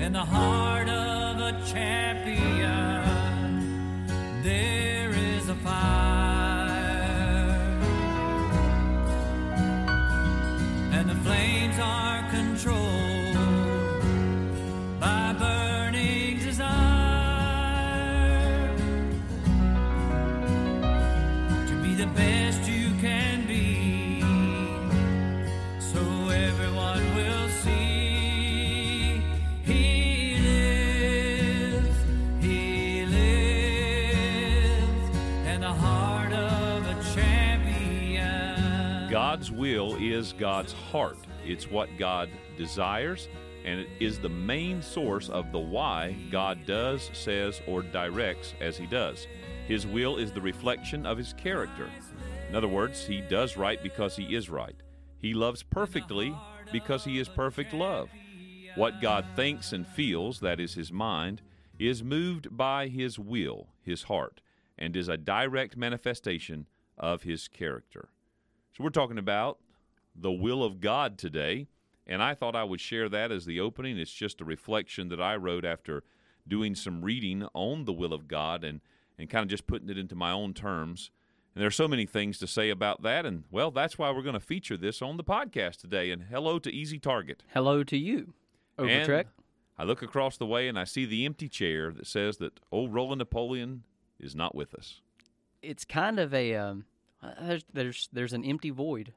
In the heart of a champion, there is a fire. Is God's heart. It's what God desires, and it is the main source of the why God does, says, or directs as He does. His will is the reflection of His character. In other words, He does right because He is right. He loves perfectly because He is perfect love. What God thinks and feels, that is His mind, is moved by His will, His heart, and is a direct manifestation of His character. So we're talking about the will of God today, and I thought I would share that as the opening. It's just a reflection that I wrote after doing some reading on the will of God and, and kind of just putting it into my own terms. And there are so many things to say about that, and well, that's why we're going to feature this on the podcast today. And hello to Easy Target. Hello to you, Overtrek. I look across the way and I see the empty chair that says that old Roland Napoleon is not with us. It's kind of a um, uh, there's there's there's an empty void.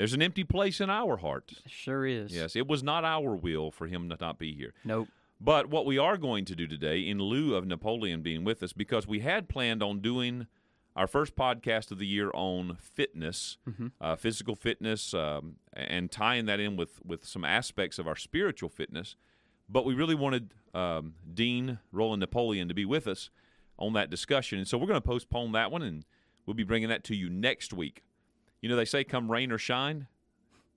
There's an empty place in our heart. Sure is. Yes, it was not our will for him to not be here. Nope. But what we are going to do today, in lieu of Napoleon being with us, because we had planned on doing our first podcast of the year on fitness, uh, physical fitness, um, and tying that in with, with some aspects of our spiritual fitness. But we really wanted um, Dean Roland Napoleon to be with us on that discussion. And so we're going to postpone that one, and we'll be bringing that to you next week. You know, they say come rain or shine.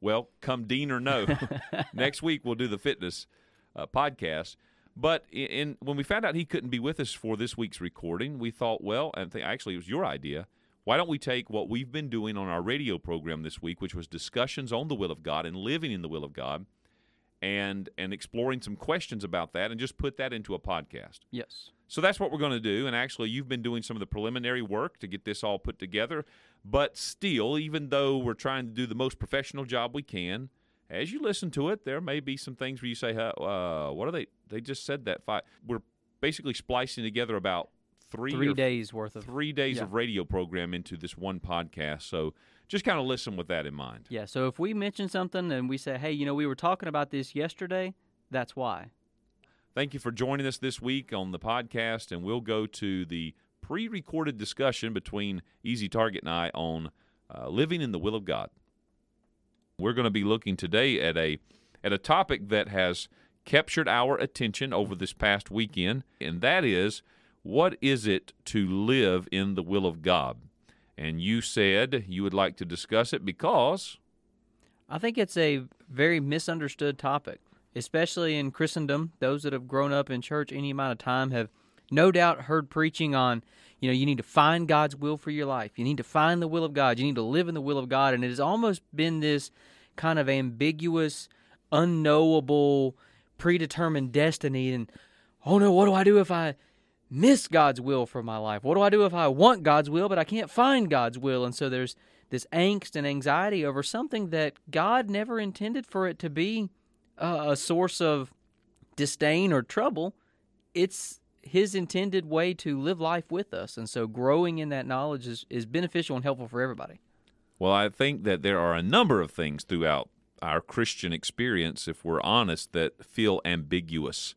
Well, come Dean or no. next week we'll do the fitness uh, podcast. But in, in when we found out he couldn't be with us for this week's recording, we thought, well, and th- actually it was your idea. Why don't we take what we've been doing on our radio program this week, which was discussions on the will of God and living in the will of God, and and exploring some questions about that, and just put that into a podcast. Yes. So that's what we're going to do. And actually, you've been doing some of the preliminary work to get this all put together. But still, even though we're trying to do the most professional job we can, as you listen to it, there may be some things where you say, "Huh, uh, "What are they? They just said that." Five. We're basically splicing together about three Three days worth of three days yeah. of radio program into this one podcast. So just kind of listen with that in mind. Yeah. So if we mention something and we say, hey, you know, we were talking about this yesterday, that's why. Thank you for joining us this week on the podcast, and we'll go to the pre recorded discussion between Easy Target and I on uh, living in the will of God. We're going to be looking today at a, at a topic that has captured our attention over this past weekend, and that is what is it to live in the will of God? And you said you would like to discuss it because I think it's a very misunderstood topic, especially in Christendom. Those that have grown up in church any amount of time have no doubt heard preaching on, you know, you need to find God's will for your life. You need to find the will of God. You need to live in the will of God. And it has almost been this kind of ambiguous, unknowable, predetermined destiny. And, oh no, what do I do if I miss God's will for my life? What do I do if I want God's will, but I can't find God's will? And so there's this angst and anxiety over something that God never intended for it to be uh, a source of disdain or trouble. It's His intended way to live life with us. And so growing in that knowledge is, is beneficial and helpful for everybody. Well, I think that there are a number of things throughout our Christian experience, if we're honest, that feel ambiguous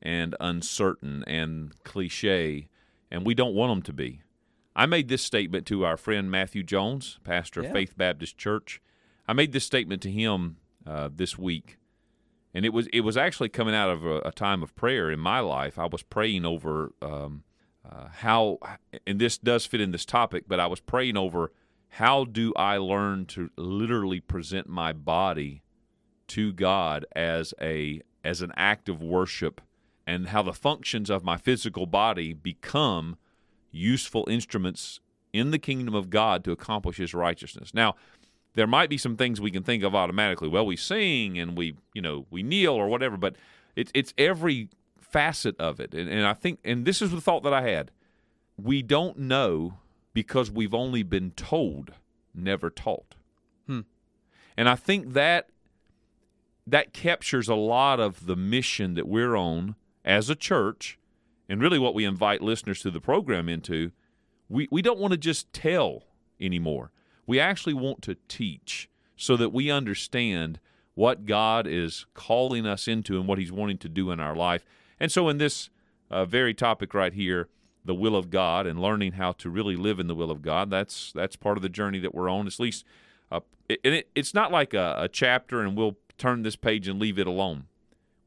and uncertain and cliche, and we don't want them to be. I made this statement to our friend Matthew Jones, pastor of Faith Baptist Church. I made this statement to him uh, this week, and it was it was actually coming out of a, a time of prayer in my life. I was praying over um, uh, how, and this does fit in this topic, but I was praying over how do I learn to literally present my body to God as a as an act of worship, and how the functions of my physical body become useful instruments in the kingdom of God to accomplish His righteousness. Now, there might be some things we can think of automatically. Well, we sing and we, you know, we kneel or whatever, but It's it's every facet of it. And, and I think, and this is the thought that I had. We don't know because we've only been told, never taught. Hmm. And I think that that captures a lot of the mission that we're on as a church, and really what we invite listeners to the program into. We we don't want to just tell anymore. We actually want to teach so that we understand what God is calling us into and what He's wanting to do in our life. And so, in this uh, very topic right here, the will of God and learning how to really live in the will of God, that's that's part of the journey that we're on. At least, uh, it, it's not like a, a chapter and we'll turn this page and leave it alone.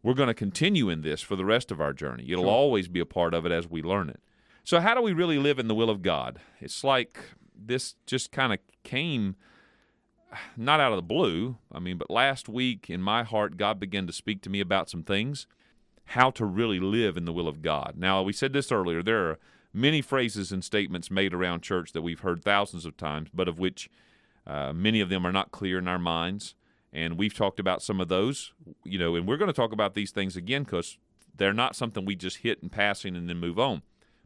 We're going to continue in this for the rest of our journey. It'll Sure. always be a part of it as we learn it. So, how do we really live in the will of God? It's like this just kind of came not out of the blue. I mean, but last week in my heart, God began to speak to me about some things, how to really live in the will of God. Now, we said this earlier. There are many phrases and statements made around church that we've heard thousands of times, but of which uh, many of them are not clear in our minds. And we've talked about some of those, you know, and we're going to talk about these things again because they're not something we just hit in passing and then move on.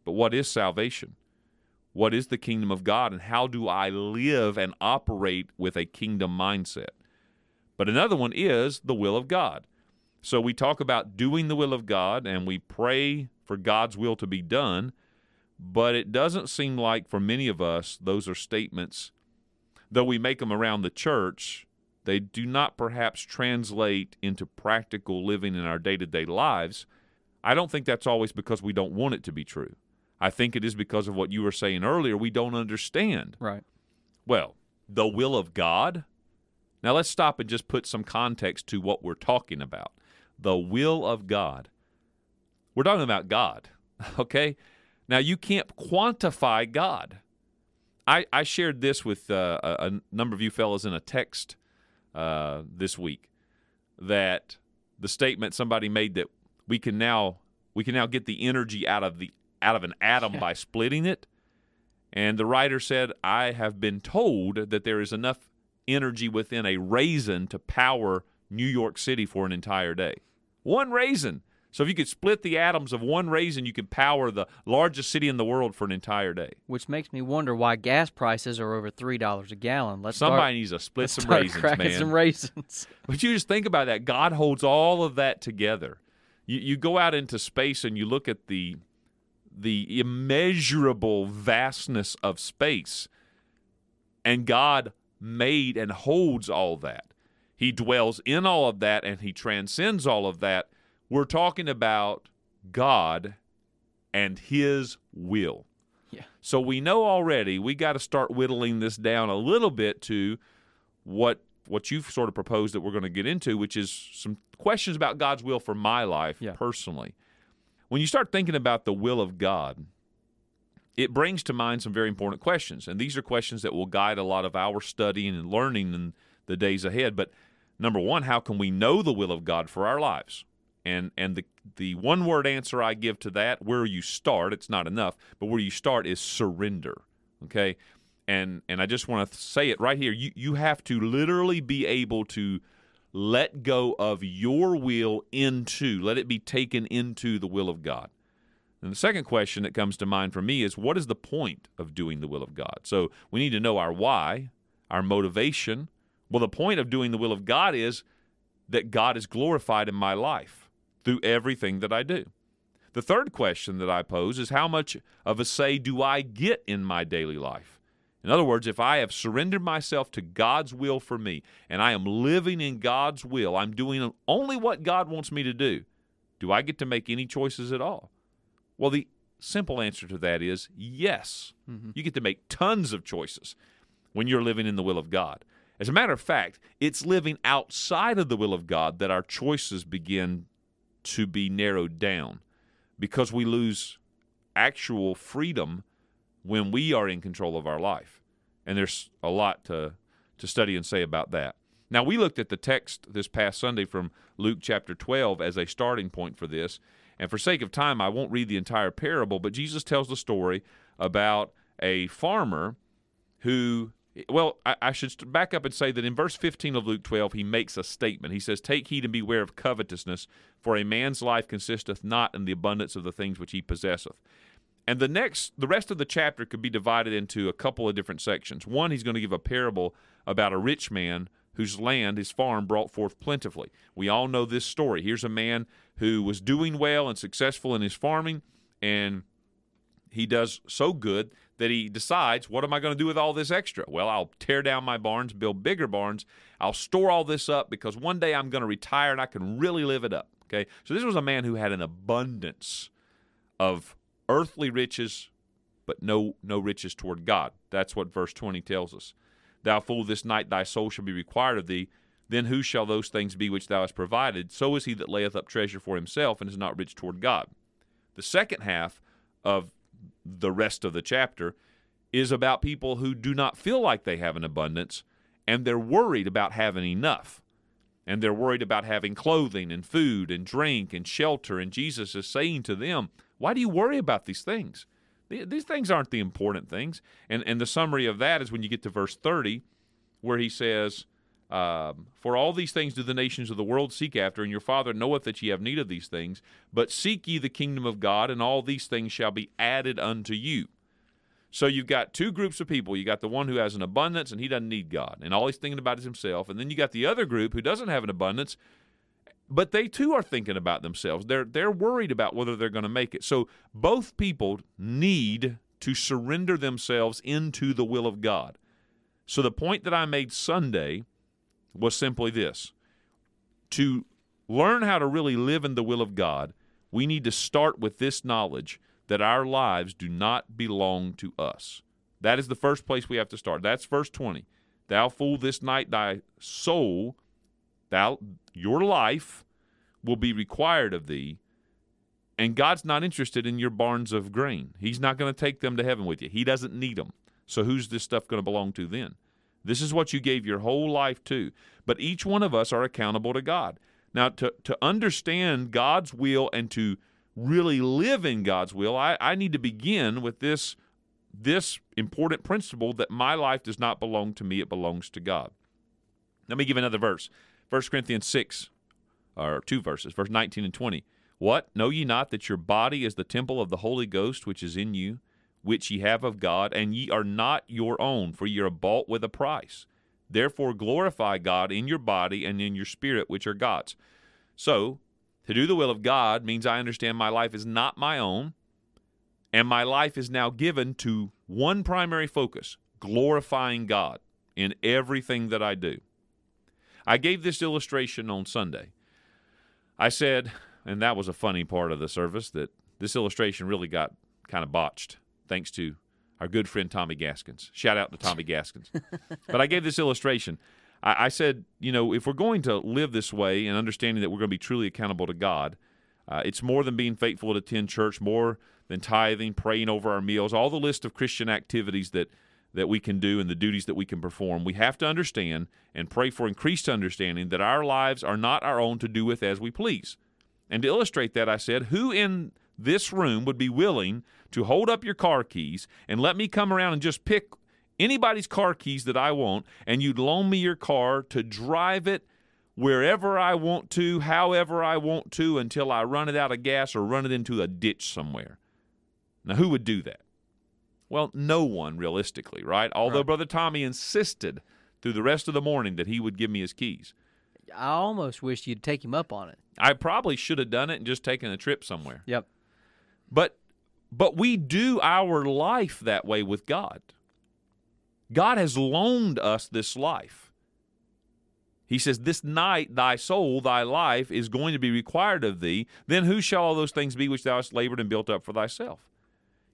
But what is salvation? What is the kingdom of God, and how do I live and operate with a kingdom mindset? But another one is the will of God. So we talk about doing the will of God and we pray for God's will to be done, but it doesn't seem like for many of us those are statements, though we make them around the church, they do not perhaps translate into practical living in our day to day lives. I don't think that's always because we don't want it to be true. I think it is because of what you were saying earlier. We don't understand. Right. Well, the will of God. Now let's stop and just put some context to what we're talking about. The will of God. We're talking about God, okay? Now you can't quantify God. I, I shared this with uh, a, a number of you fellows in a text uh, this week that the statement somebody made that we can now we can now get the energy out of the out of an atom by splitting it. And the writer said, I have been told that there is enough energy within a raisin to power New York City for an entire day. One raisin. So if you could split the atoms of one raisin, you could power the largest city in the world for an entire day. Which makes me wonder why gas prices are over three dollars a gallon. Let's Somebody start, needs to split some raisins, cracking man. some raisins. But you just think about that. God holds all of that together. You, you go out into space and you look at the the immeasurable vastness of space, and God made and holds all that. He dwells in all of that and he transcends all of that. We're talking about God and his will. Yeah. So we know already we got to start whittling this down a little bit to what what you've sort of proposed that we're going to get into, which is some questions about God's will for my life Yeah. personally. When you start thinking about the will of God, it brings to mind some very important questions. And these are questions that will guide a lot of our studying and learning in the days ahead. But number one, how can we know the will of God for our lives? And and the the one word answer I give to that, where you start, it's not enough, but where you start is surrender. Okay? And and I just want to say it right here. You you have to literally be able to let go of your will into, let it be taken into the will of God. And the second question that comes to mind for me is what is the point of doing the will of God? So we need to know our why, our motivation. Well, the point of doing the will of God is that God is glorified in my life through everything that I do. The third question that I pose is how much of a say do I get in my daily life? In other words, if I have surrendered myself to God's will for me and I am living in God's will, I'm doing only what God wants me to do, do I get to make any choices at all? Well, the simple answer to that is yes. Mm-hmm. You get to make tons of choices when you're living in the will of God. As a matter of fact, it's living outside of the will of God that our choices begin to be narrowed down because we lose actual freedom when we are in control of our life. And there's a lot to, to study and say about that. Now, we looked at the text this past Sunday from Luke chapter 12 as a starting point for this. And for sake of time, I won't read the entire parable, but Jesus tells the story about a farmer who well, I, I should back up and say that in verse 15 of Luke 12, he makes a statement. He says, Take heed and beware of covetousness, for a man's life consisteth not in the abundance of the things which he possesseth. And the next, the rest of the chapter could be divided into a couple of different sections. One, he's going to give a parable about a rich man whose land, his farm, brought forth plentifully. We all know this story. Here's a man who was doing well and successful in his farming, and he does so good that he decides, what am I going to do with all this extra? Well, I'll tear down my barns, build bigger barns. I'll store all this up because one day I'm going to retire and I can really live it up. Okay. So this was a man who had an abundance of earthly riches, but no no riches toward God. That's what verse 20 tells us. Thou fool, this night thy soul shall be required of thee. Then who shall those things be which thou hast provided? So is he that layeth up treasure for himself and is not rich toward God. The second half of the rest of the chapter is about people who do not feel like they have an abundance and they're worried about having enough. And they're worried about having clothing and food and drink and shelter. And Jesus is saying to them, Why do you worry about these things? These things aren't the important things. And, and the summary of that is when you get to verse 30, where he says, um, For all these things do the nations of the world seek after, and your Father knoweth that ye have need of these things. But seek ye the kingdom of God, and all these things shall be added unto you. So you've got two groups of people. You got the one who has an abundance and he doesn't need God, and all he's thinking about is himself. And then you got the other group who doesn't have an abundance, but they too are thinking about themselves. They're they're worried about whether they're going to make it. So both people need to surrender themselves into the will of God. So the point that I made Sunday was simply this to learn how to really live in the will of God, we need to start with this knowledge that our lives do not belong to us. That is the first place we have to start. That's verse 20. Thou fool, this night thy soul, thou your life will be required of thee. And God's not interested in your barns of grain. He's not going to take them to heaven with you. He doesn't need them. So who's this stuff going to belong to then? This is what you gave your whole life to. But each one of us are accountable to God. Now, to, to understand God's will and to really live in God's will, I, I need to begin with this, this important principle that my life does not belong to me, it belongs to God. Let me give another verse 1 Corinthians 6, or two verses, verse 19 and 20. What? Know ye not that your body is the temple of the Holy Ghost which is in you? which ye have of God, and ye are not your own, for ye are bought with a price. Therefore glorify God in your body and in your spirit, which are God's. So, to do the will of God means I understand my life is not my own, and my life is now given to one primary focus glorifying God in everything that I do. I gave this illustration on Sunday. I said, and that was a funny part of the service, that this illustration really got kind of botched thanks to our good friend Tommy Gaskins. Shout out to Tommy Gaskins. but I gave this illustration. I, I, said, you know, if we're going to live this way and understanding that we're going to be truly accountable to God, uh, it's more than being faithful to attend church, more than tithing, praying over our meals, all the list of Christian activities that that we can do and the duties that we can perform. We have to understand and pray for increased understanding that our lives are not our own to do with as we please. And to illustrate that, I said, who in this room would be willing to hold up your car keys and let me come around and just pick anybody's car keys that I want, and you'd loan me your car to drive it wherever I want to, however I want to, until I run it out of gas or run it into a ditch somewhere. Now, who would do that? Well, no one realistically, right? Although right. Brother Tommy insisted through the rest of the morning that he would give me his keys. I almost wish you'd take him up on it. I probably should have done it and just taken a trip somewhere. Yep. But but we do our life that way with God. God has loaned us this life. He says, This night thy soul, thy life, is going to be required of thee. Then who shall all those things be which thou hast labored and built up for thyself?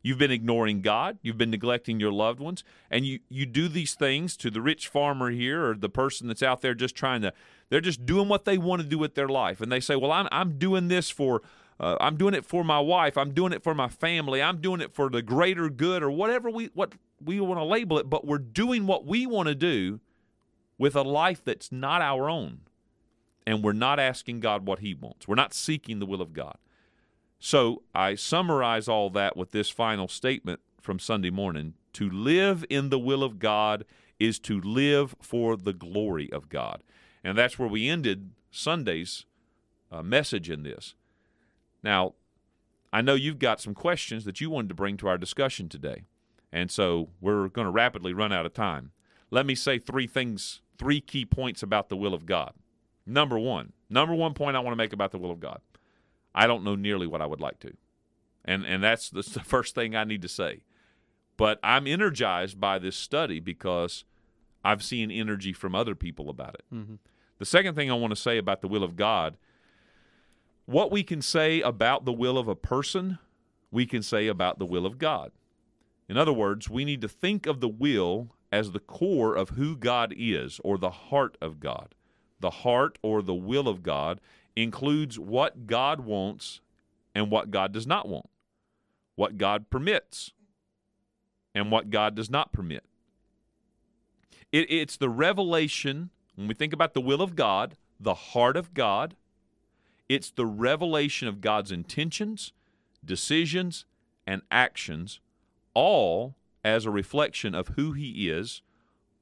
You've been ignoring God. You've been neglecting your loved ones. And you, you do these things to the rich farmer here or the person that's out there just trying to, they're just doing what they want to do with their life. And they say, Well, I'm, I'm doing this for uh, I'm doing it for my wife. I'm doing it for my family. I'm doing it for the greater good or whatever we what we want to label it. But we're doing what we want to do with a life that's not our own, and we're not asking God what He wants. We're not seeking the will of God. So I summarize all that with this final statement from Sunday morning: to live in the will of God is to live for the glory of God. And that's where we ended Sunday's uh, message in this. Now, I know you've got some questions that you wanted to bring to our discussion today. And so we're going to rapidly run out of time. Let me say three things, three key points about the will of God. Number one, number one point I want to make about the will of God. I don't know nearly what I would like to. And and that's, that's the first thing I need to say. But I'm energized by this study because I've seen energy from other people about it. Mhm. The second thing I want to say about the will of God, what we can say about the will of a person, we can say about the will of God. In other words, we need to think of the will as the core of who God is or the heart of God. The heart or the will of God includes what God wants and what God does not want, what God permits and what God does not permit. It, it's the revelation, when we think about the will of God, the heart of God, it's the revelation of God's intentions, decisions, and actions, all as a reflection of who He is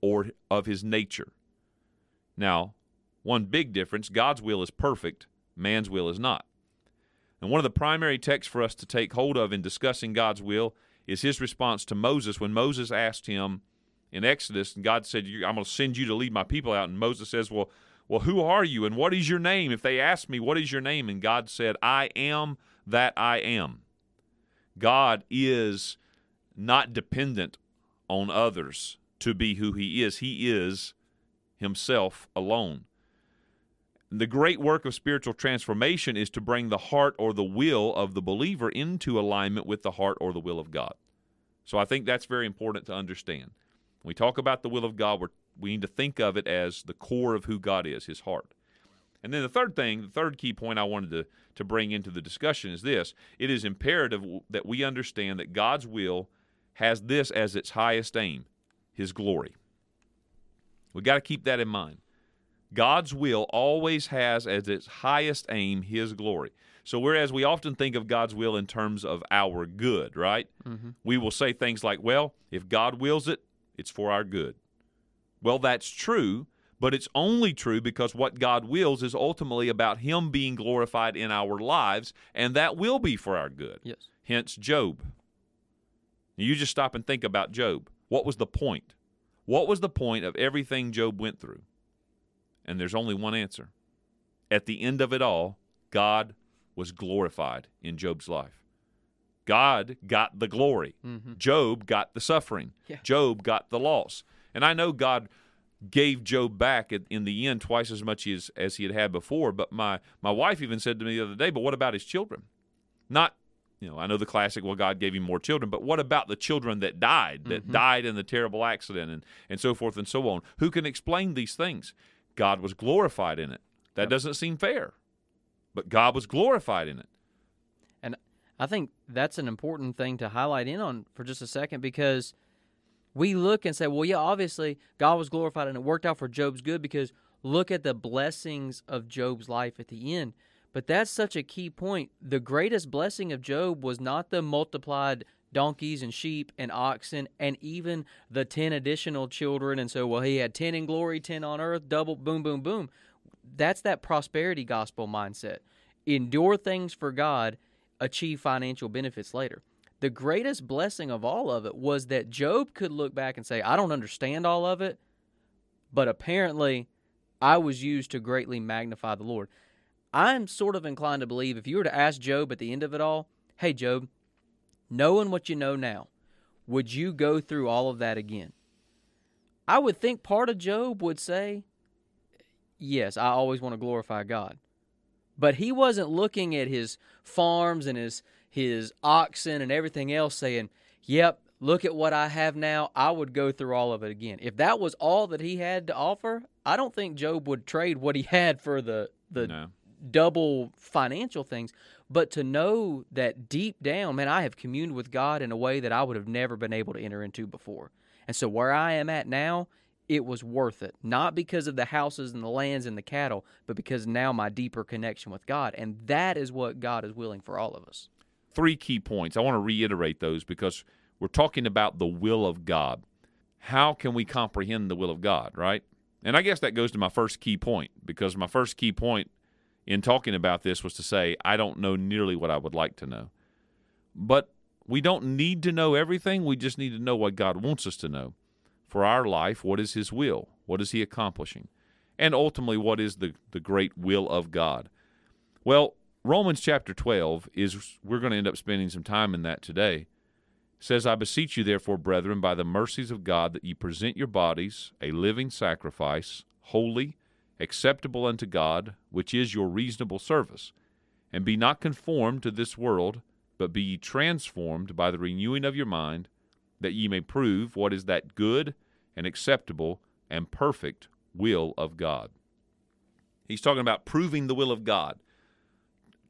or of His nature. Now, one big difference God's will is perfect, man's will is not. And one of the primary texts for us to take hold of in discussing God's will is his response to Moses when Moses asked him in Exodus, and God said, I'm going to send you to lead my people out. And Moses says, Well, well, who are you and what is your name? If they ask me, What is your name? And God said, I am that I am. God is not dependent on others to be who he is, he is himself alone. The great work of spiritual transformation is to bring the heart or the will of the believer into alignment with the heart or the will of God. So I think that's very important to understand. When we talk about the will of God, we need to think of it as the core of who God is, his heart. And then the third thing, the third key point I wanted to, to bring into the discussion is this it is imperative that we understand that God's will has this as its highest aim his glory. We've got to keep that in mind. God's will always has as its highest aim his glory. So, whereas we often think of God's will in terms of our good, right? Mm-hmm. We will say things like, well, if God wills it, it's for our good. Well, that's true, but it's only true because what God wills is ultimately about Him being glorified in our lives, and that will be for our good. Yes. Hence, Job. You just stop and think about Job. What was the point? What was the point of everything Job went through? And there's only one answer. At the end of it all, God was glorified in Job's life. God got the glory. Mm-hmm. Job got the suffering. Yeah. Job got the loss. And I know God gave Job back in the end twice as much as, as he had had before. But my, my wife even said to me the other day, but what about his children? Not, you know, I know the classic, well, God gave him more children, but what about the children that died, that mm-hmm. died in the terrible accident and, and so forth and so on? Who can explain these things? God was glorified in it. That doesn't seem fair, but God was glorified in it. And I think that's an important thing to highlight in on for just a second because we look and say, well, yeah, obviously God was glorified and it worked out for Job's good because look at the blessings of Job's life at the end. But that's such a key point. The greatest blessing of Job was not the multiplied donkeys and sheep and oxen and even the 10 additional children. And so, well, he had 10 in glory, 10 on earth, double, boom, boom, boom. That's that prosperity gospel mindset. Endure things for God, achieve financial benefits later. The greatest blessing of all of it was that Job could look back and say, I don't understand all of it, but apparently I was used to greatly magnify the Lord. I'm sort of inclined to believe if you were to ask Job at the end of it all, hey, Job, knowing what you know now, would you go through all of that again? I would think part of Job would say, yes, I always want to glorify God. But he wasn't looking at his farms and his his oxen and everything else saying, "Yep, look at what I have now. I would go through all of it again." If that was all that he had to offer, I don't think Job would trade what he had for the the No. double financial things, but to know that deep down, man, I have communed with God in a way that I would have never been able to enter into before. And so where I am at now, it was worth it. Not because of the houses and the lands and the cattle, but because now my deeper connection with God. And that is what God is willing for all of us. three key points. I want to reiterate those because we're talking about the will of God. how can we comprehend the will of God, right? And I guess that goes to my first key point because my first key point in talking about this was to say, I don't know nearly what I would like to know. But we don't need to know everything. We just need to know what God wants us to know. For our life, what is His will? What is He accomplishing? And ultimately, what is the, the great will of God? Well, Romans chapter 12 is, we're going to end up spending some time in that today. says, I beseech you, therefore, brethren, by the mercies of God, that ye present your bodies a living sacrifice, holy, acceptable unto God, which is your reasonable service. And be not conformed to this world, but be ye transformed by the renewing of your mind, that ye may prove what is that good and acceptable and perfect will of God. He's talking about proving the will of God,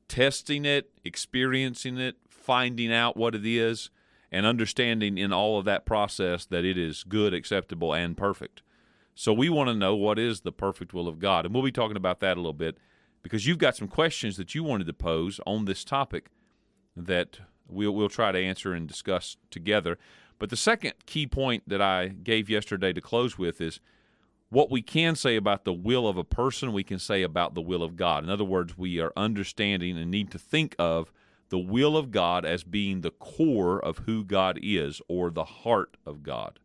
testing it, experiencing it, finding out what it is, and understanding in all of that process that it is good, acceptable, and perfect. So we want to know what is the perfect will of God. And we'll be talking about that a little bit because you've got some questions that you wanted to pose on this topic that we'll, we'll try to answer and discuss together. But the second key point that I gave yesterday to close with is what we can say about the will of a person, we can say about the will of God. In other words, we are understanding and need to think of the will of God as being the core of who God is or the heart of God.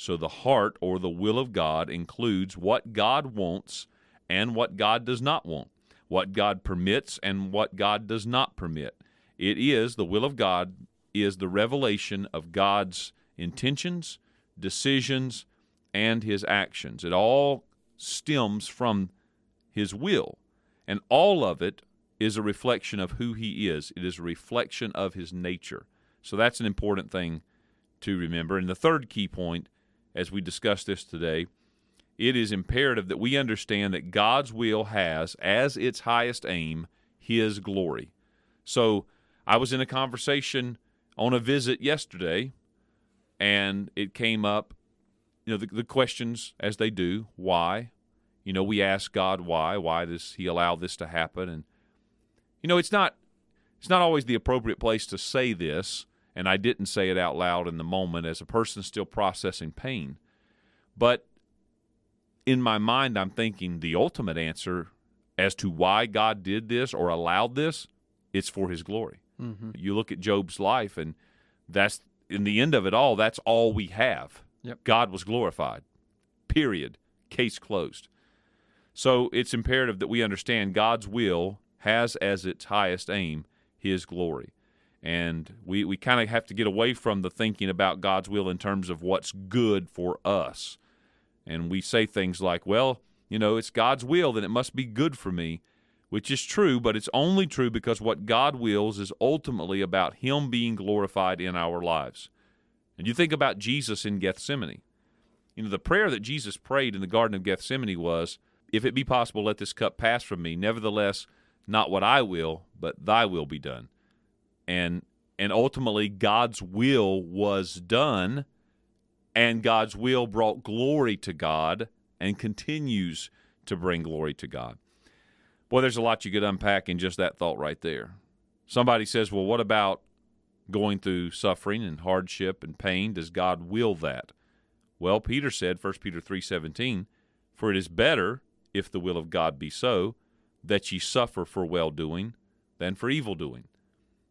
So the heart or the will of God includes what God wants and what God does not want, what God permits and what God does not permit. It is the will of God is the revelation of God's intentions, decisions, and his actions. It all stems from his will, and all of it is a reflection of who he is. It is a reflection of his nature. So that's an important thing to remember. And the third key point as we discuss this today, it is imperative that we understand that God's will has as its highest aim His glory. So I was in a conversation on a visit yesterday, and it came up, you know, the, the questions as they do why? You know, we ask God why, why does He allow this to happen? And, you know, it's not. It's not always the appropriate place to say this, and I didn't say it out loud in the moment as a person still processing pain. But in my mind, I'm thinking the ultimate answer as to why God did this or allowed this, it's for His glory. Mm-hmm. You look at Job's life, and that's in the end of it all, that's all we have. Yep. God was glorified. Period. Case closed. So it's imperative that we understand God's will has as its highest aim His glory. And we, we kind of have to get away from the thinking about God's will in terms of what's good for us. And we say things like, well, you know, it's God's will, then it must be good for me, which is true, but it's only true because what God wills is ultimately about Him being glorified in our lives. And you think about Jesus in Gethsemane. You know, the prayer that Jesus prayed in the Garden of Gethsemane was, If it be possible, let this cup pass from me. Nevertheless, not what I will, but thy will be done and and ultimately God's will was done and God's will brought glory to God and continues to bring glory to God. Boy, there's a lot you could unpack in just that thought right there. Somebody says, "Well, what about going through suffering and hardship and pain? Does God will that?" Well, Peter said, 1 Peter 3:17, "For it is better, if the will of God be so, that ye suffer for well-doing than for evil doing."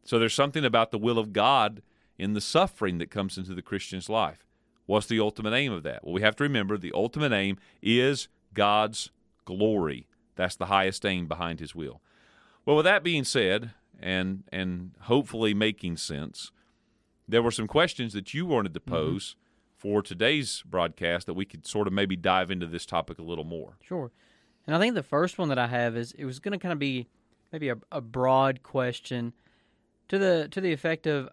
So there's something about the will of God in the suffering that comes into the Christian's life. What's the ultimate aim of that? Well, we have to remember the ultimate aim is God's glory. That's the highest aim behind his will. Well, with that being said, and and hopefully making sense, there were some questions that you wanted to pose mm-hmm. for today's broadcast that we could sort of maybe dive into this topic a little more. Sure. And I think the first one that I have is it was going to kind of be maybe a, a broad question to the to the effect of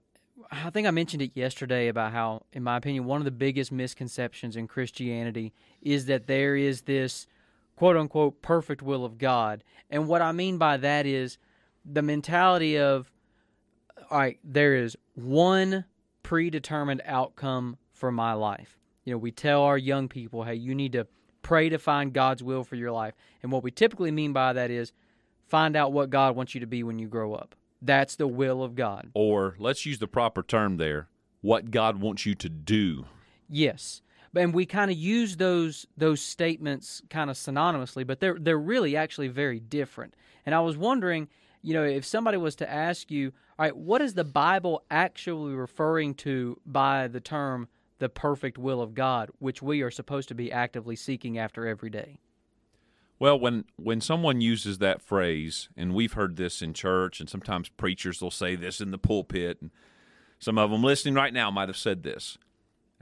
I think I mentioned it yesterday about how, in my opinion, one of the biggest misconceptions in Christianity is that there is this quote unquote perfect will of God. And what I mean by that is the mentality of, all right, there is one predetermined outcome for my life. You know, we tell our young people, hey, you need to pray to find God's will for your life. And what we typically mean by that is find out what God wants you to be when you grow up. That's the will of God. Or let's use the proper term there what God wants you to do. Yes. and we kind of use those those statements kind of synonymously, but they're they're really actually very different. And I was wondering, you know, if somebody was to ask you, all right, what is the Bible actually referring to by the term the perfect will of God, which we are supposed to be actively seeking after every day? Well, when when someone uses that phrase, and we've heard this in church, and sometimes preachers will say this in the pulpit, and some of them listening right now might have said this,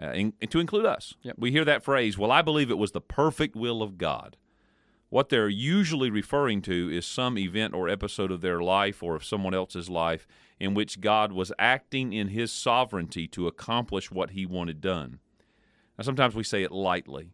uh, in, to include us. Yep. We hear that phrase, well, I believe it was the perfect will of God. What they're usually referring to is some event or episode of their life or of someone else's life in which God was acting in his sovereignty to accomplish what he wanted done. Now, sometimes we say it lightly.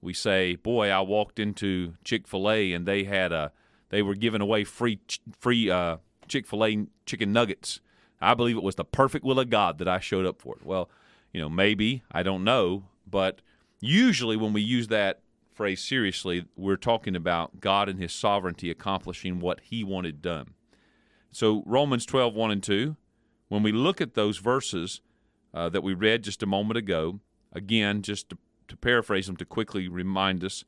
We say, "Boy, I walked into Chick-fil-A and they had a they were giving away free free uh, Chick-fil-A chicken nuggets. I believe it was the perfect will of God that I showed up for it." Well, you know, maybe, I don't know, but usually when we use that phrase seriously, we're talking about God and his sovereignty accomplishing what he wanted done. So, Romans 12, 1 and 2, when we look at those verses uh, that we read just a moment ago, again, just to, to paraphrase them to quickly remind us,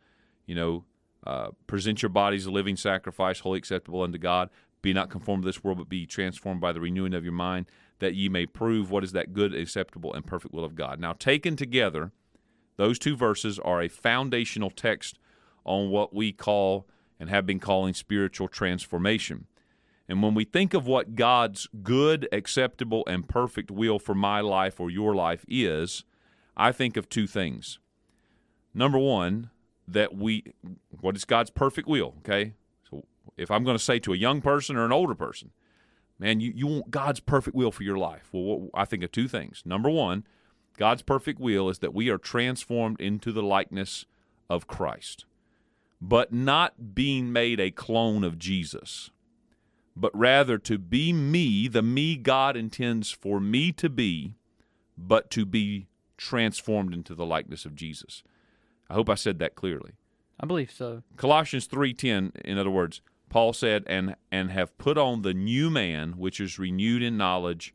you know, uh, present your bodies a living sacrifice, wholly acceptable unto God. Be not conformed to this world, but be transformed by the renewing of your mind, that ye may prove what is that good, acceptable, and perfect will of God. Now, taken together, those two verses are a foundational text on what we call and have been calling spiritual transformation. And when we think of what God's good, acceptable, and perfect will for my life or your life is, I think of two things. Number one, that we, what is God's perfect will? Okay. So if I'm going to say to a young person or an older person, man, you, you want God's perfect will for your life. Well, I think of two things. Number one, God's perfect will is that we are transformed into the likeness of Christ, but not being made a clone of Jesus, but rather to be me, the me God intends for me to be, but to be transformed into the likeness of Jesus. I hope I said that clearly. I believe so. Colossians 3:10 in other words, Paul said and and have put on the new man which is renewed in knowledge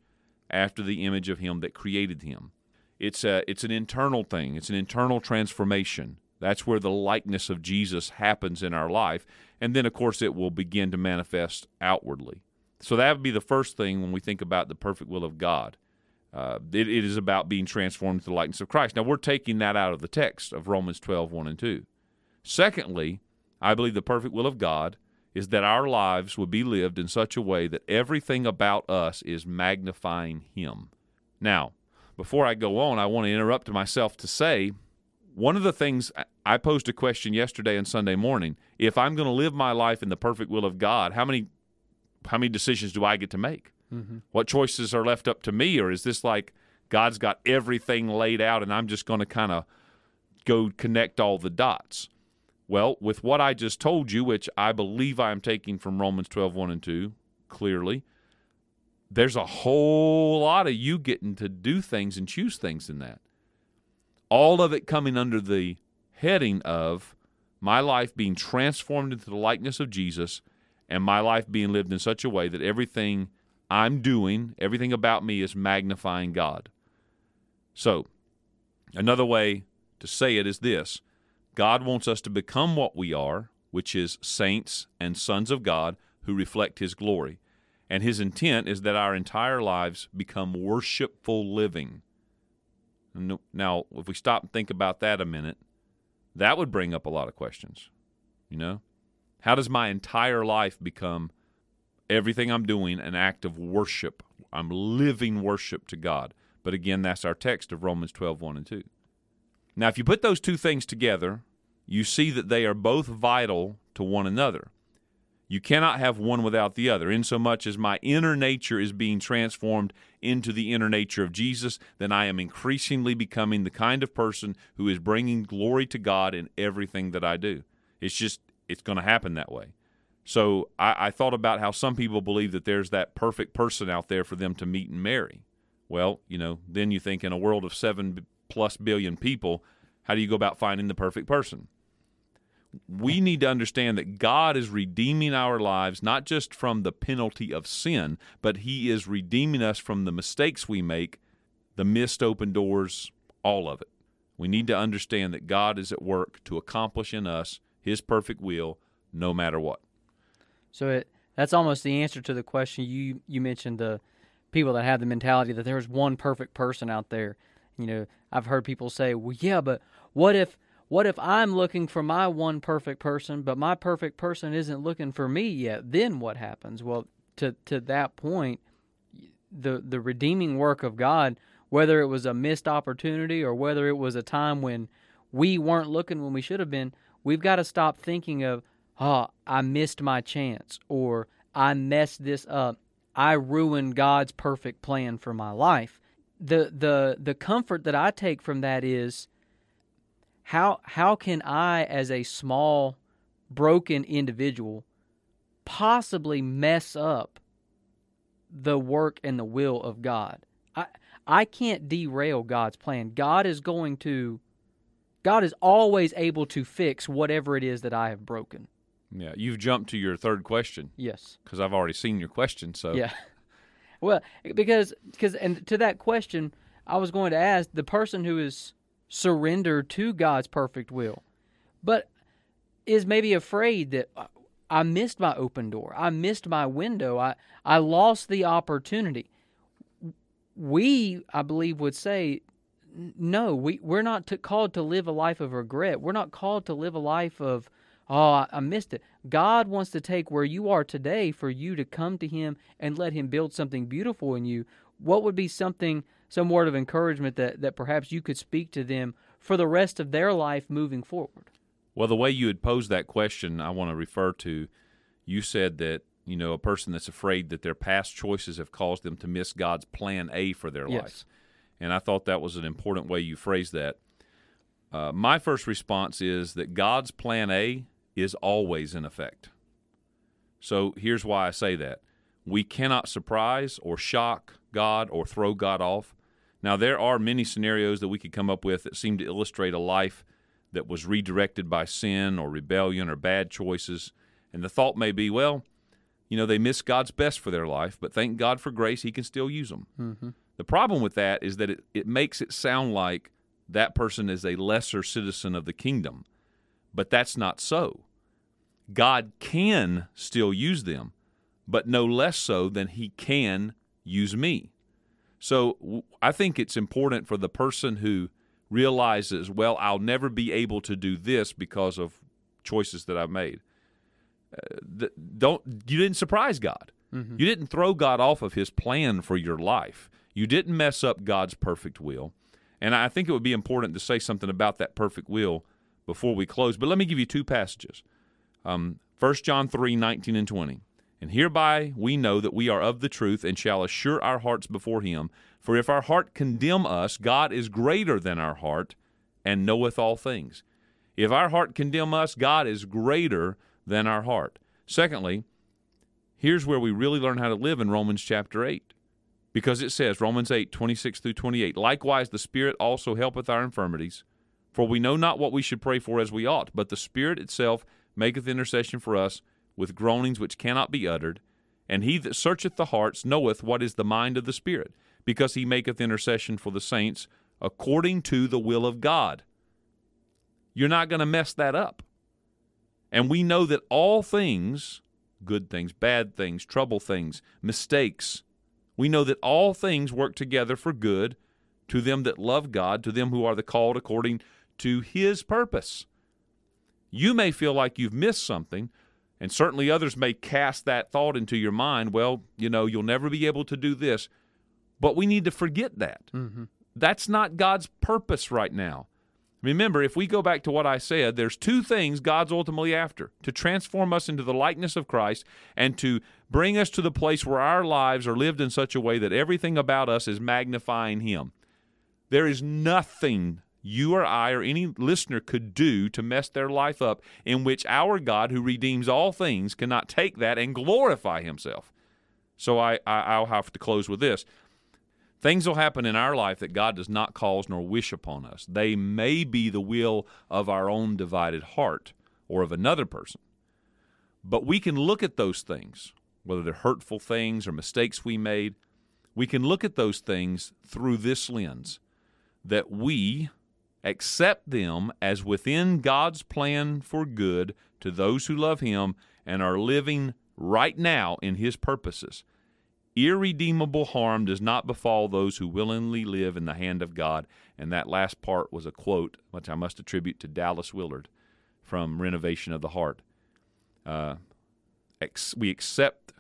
after the image of him that created him. It's a it's an internal thing. It's an internal transformation. That's where the likeness of Jesus happens in our life, and then of course it will begin to manifest outwardly. So that would be the first thing when we think about the perfect will of God. Uh, it, it is about being transformed to the likeness of Christ. Now we're taking that out of the text of Romans 12, 1 and 2. Secondly, I believe the perfect will of God is that our lives would be lived in such a way that everything about us is magnifying Him. Now, before I go on, I want to interrupt myself to say one of the things I posed a question yesterday and Sunday morning. If I'm going to live my life in the perfect will of God, how many how many decisions do I get to make? Mm-hmm. What choices are left up to me, or is this like God's got everything laid out and I'm just going to kind of go connect all the dots? Well, with what I just told you, which I believe I am taking from Romans 12, 1 and 2, clearly, there's a whole lot of you getting to do things and choose things in that. All of it coming under the heading of my life being transformed into the likeness of Jesus and my life being lived in such a way that everything I'm doing, everything about me is magnifying God. So, another way to say it is this God wants us to become what we are, which is saints and sons of God who reflect His glory. And His intent is that our entire lives become worshipful living. Now, if we stop and think about that a minute, that would bring up a lot of questions. You know, how does my entire life become everything I'm doing an act of worship? I'm living worship to God. But again, that's our text of Romans 12, 1 and 2. Now, if you put those two things together, you see that they are both vital to one another. You cannot have one without the other. Insomuch as my inner nature is being transformed into the inner nature of Jesus, then I am increasingly becoming the kind of person who is bringing glory to God in everything that I do. It's just, it's going to happen that way. So I, I, thought about how some people believe that there's that perfect person out there for them to meet and marry. Well, you know, then you think in a world of seven plus billion people, how do you go about finding the perfect person? we need to understand that God is redeeming our lives not just from the penalty of sin, but He is redeeming us from the mistakes we make, the missed open doors, all of it. We need to understand that God is at work to accomplish in us His perfect will, no matter what. So it that's almost the answer to the question you you mentioned the people that have the mentality that there's one perfect person out there. You know, I've heard people say, "Well, yeah, but what if what if I'm looking for my one perfect person, but my perfect person isn't looking for me yet? Then what happens?" Well, to to that point, the the redeeming work of God, whether it was a missed opportunity or whether it was a time when we weren't looking when we should have been, we've got to stop thinking of, "Oh, I missed my chance," or "I messed this up." I ruined God's perfect plan for my life. The the the comfort that I take from that is how how can I as a small broken individual possibly mess up the work and the will of God? I I can't derail God's plan. God is going to God is always able to fix whatever it is that I have broken. Yeah, you've jumped to your third question Yes. because I've already seen your question. So Yeah. Well, because because and to that question, I was going to ask the person who is surrendered to God's perfect will, but is maybe afraid that uh, I missed my open door, I missed my window, I I lost the opportunity. We, I believe, would say, no, we we're not to, called to live a life of regret. We're not called to live a life of Oh, I, missed it. God wants to take where you are today for you to come to Him and let Him build something beautiful in you. What would be something, some word of encouragement that, that perhaps you could speak to them for the rest of their life moving forward? Well, the way you had posed that question, I want to refer to. You said that you know a person that's afraid that their past choices have caused them to miss God's plan A for their Yes. life, and I thought that was an important way you phrased that. Uh, my first response is that God's plan A is always in effect. So here's why I say that: we cannot surprise or shock God or throw God off. Now there are many scenarios that we could come up with that seem to illustrate a life that was redirected by sin or rebellion or bad choices. And the thought may be, well, you know, they miss God's best for their life, but thank God for grace, He can still use them. Mm-hmm. The problem with that is that it, it makes it sound like that person is a lesser citizen of the kingdom, but that's not so. God can still use them, but no less so than He can use me. So I think it's important for the person who realizes, well, I'll never be able to do this because of choices that I've made. Uh, th- don't you didn't surprise God. You didn't throw God off of His plan for your life. You didn't mess up God's perfect will. And I think it would be important to say something about that perfect will before we close. But let me give you two passages. Um, 1 John 3 19 and 20. And hereby we know that we are of the truth and shall assure our hearts before him. For if our heart condemn us, God is greater than our heart and knoweth all things. If our heart condemn us, God is greater than our heart. Secondly, here's where we really learn how to live in Romans chapter 8. Because it says, Romans 8, 26 through 28, likewise the Spirit also helpeth our infirmities, for we know not what we should pray for as we ought, but the Spirit itself maketh intercession for us with groanings which cannot be uttered. And he that searcheth the hearts knoweth what is the mind of the Spirit, because he maketh intercession for the saints according to the will of God. You're not going to mess that up. And we know that all things, good things, bad things, trouble things, mistakes, we know that all things work together for good to them that love God, to them who are the called according to his purpose. You may feel like you've missed something, and certainly others may cast that thought into your mind. Well, you know, you'll never be able to do this. But we need to forget that. Mm-hmm. That's not God's purpose right now. Remember, if we go back to what I said, there's two things God's ultimately after to transform us into the likeness of Christ and to bring us to the place where our lives are lived in such a way that everything about us is magnifying Him. There is nothing you or I or any listener could do to mess their life up in which our God, who redeems all things, cannot take that and glorify Himself. So I, I, I'll have to close with this. Things will happen in our life that God does not cause nor wish upon us. They may be the will of our own divided heart or of another person. But we can look at those things, whether they're hurtful things or mistakes we made, we can look at those things through this lens that we, accept them as within God's plan for good to those who love Him and are living right now in His purposes. Irredeemable harm does not befall those who willingly live in the hand of God. And that last part was a quote, which I must attribute to Dallas Willard from Renovation of the Heart. Uh, ex- we accept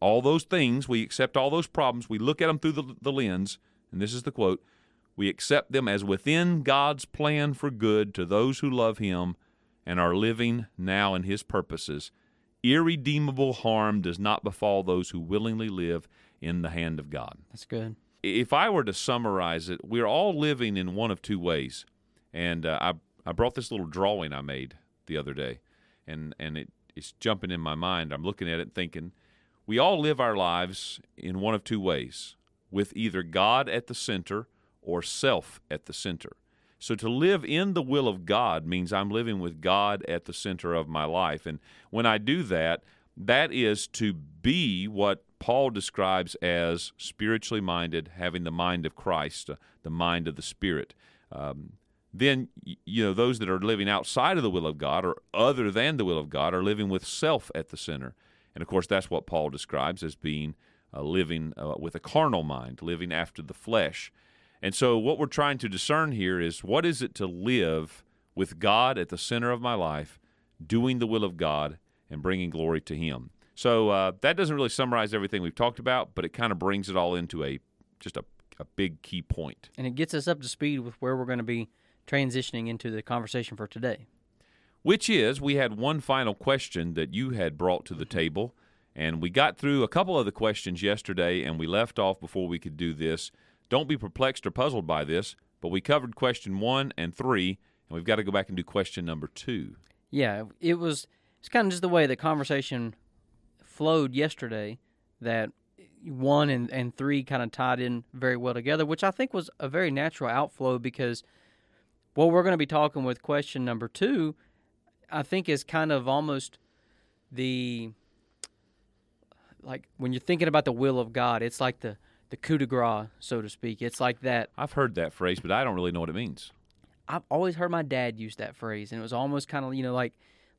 all those things, we accept all those problems, we look at them through the, the lens, and this is the quote we accept them as within God's plan for good to those who love Him and are living now in His purposes. Irredeemable harm does not befall those who willingly live in the hand of God. That's good. If I were to summarize it, we're all living in one of two ways. And uh, I, I brought this little drawing I made the other day, and, and it, it's jumping in my mind. I'm looking at it thinking, we all live our lives in one of two ways with either God at the center or self at the center. So to live in the will of God means I'm living with God at the center of my life. And when I do that, that is to be what Paul describes as spiritually minded, having the mind of Christ, uh, the mind of the Spirit. Um, then, you know, those that are living outside of the will of God or other than the will of God are living with self at the center. And of course, that's what Paul describes as being uh, living uh, with a carnal mind, living after the flesh. And so, what we're trying to discern here is what is it to live with God at the center of my life, doing the will of God and bringing glory to Him. So uh, that doesn't really summarize everything we've talked about, but it kind of brings it all into a just a, a big key point. And it gets us up to speed with where we're going to be transitioning into the conversation for today. Which is, we had one final question that you had brought to the table, and we got through a couple of the questions yesterday, and we left off before we could do this. Don't be perplexed or puzzled by this, but we covered question one and three, and we've got to go back and do question number two. Yeah, it was. It's kind of just the way the conversation flowed yesterday. That one and, and three kind of tied in very well together, which I think was a very natural outflow because what we're going to be talking with question number two, I think is kind of almost the like when you're thinking about the will of God, it's like the the coup de grace, so to speak. It's like that. I've heard that phrase, but I don't really know what it means. I've always heard my dad use that phrase, and it was almost kind of you know like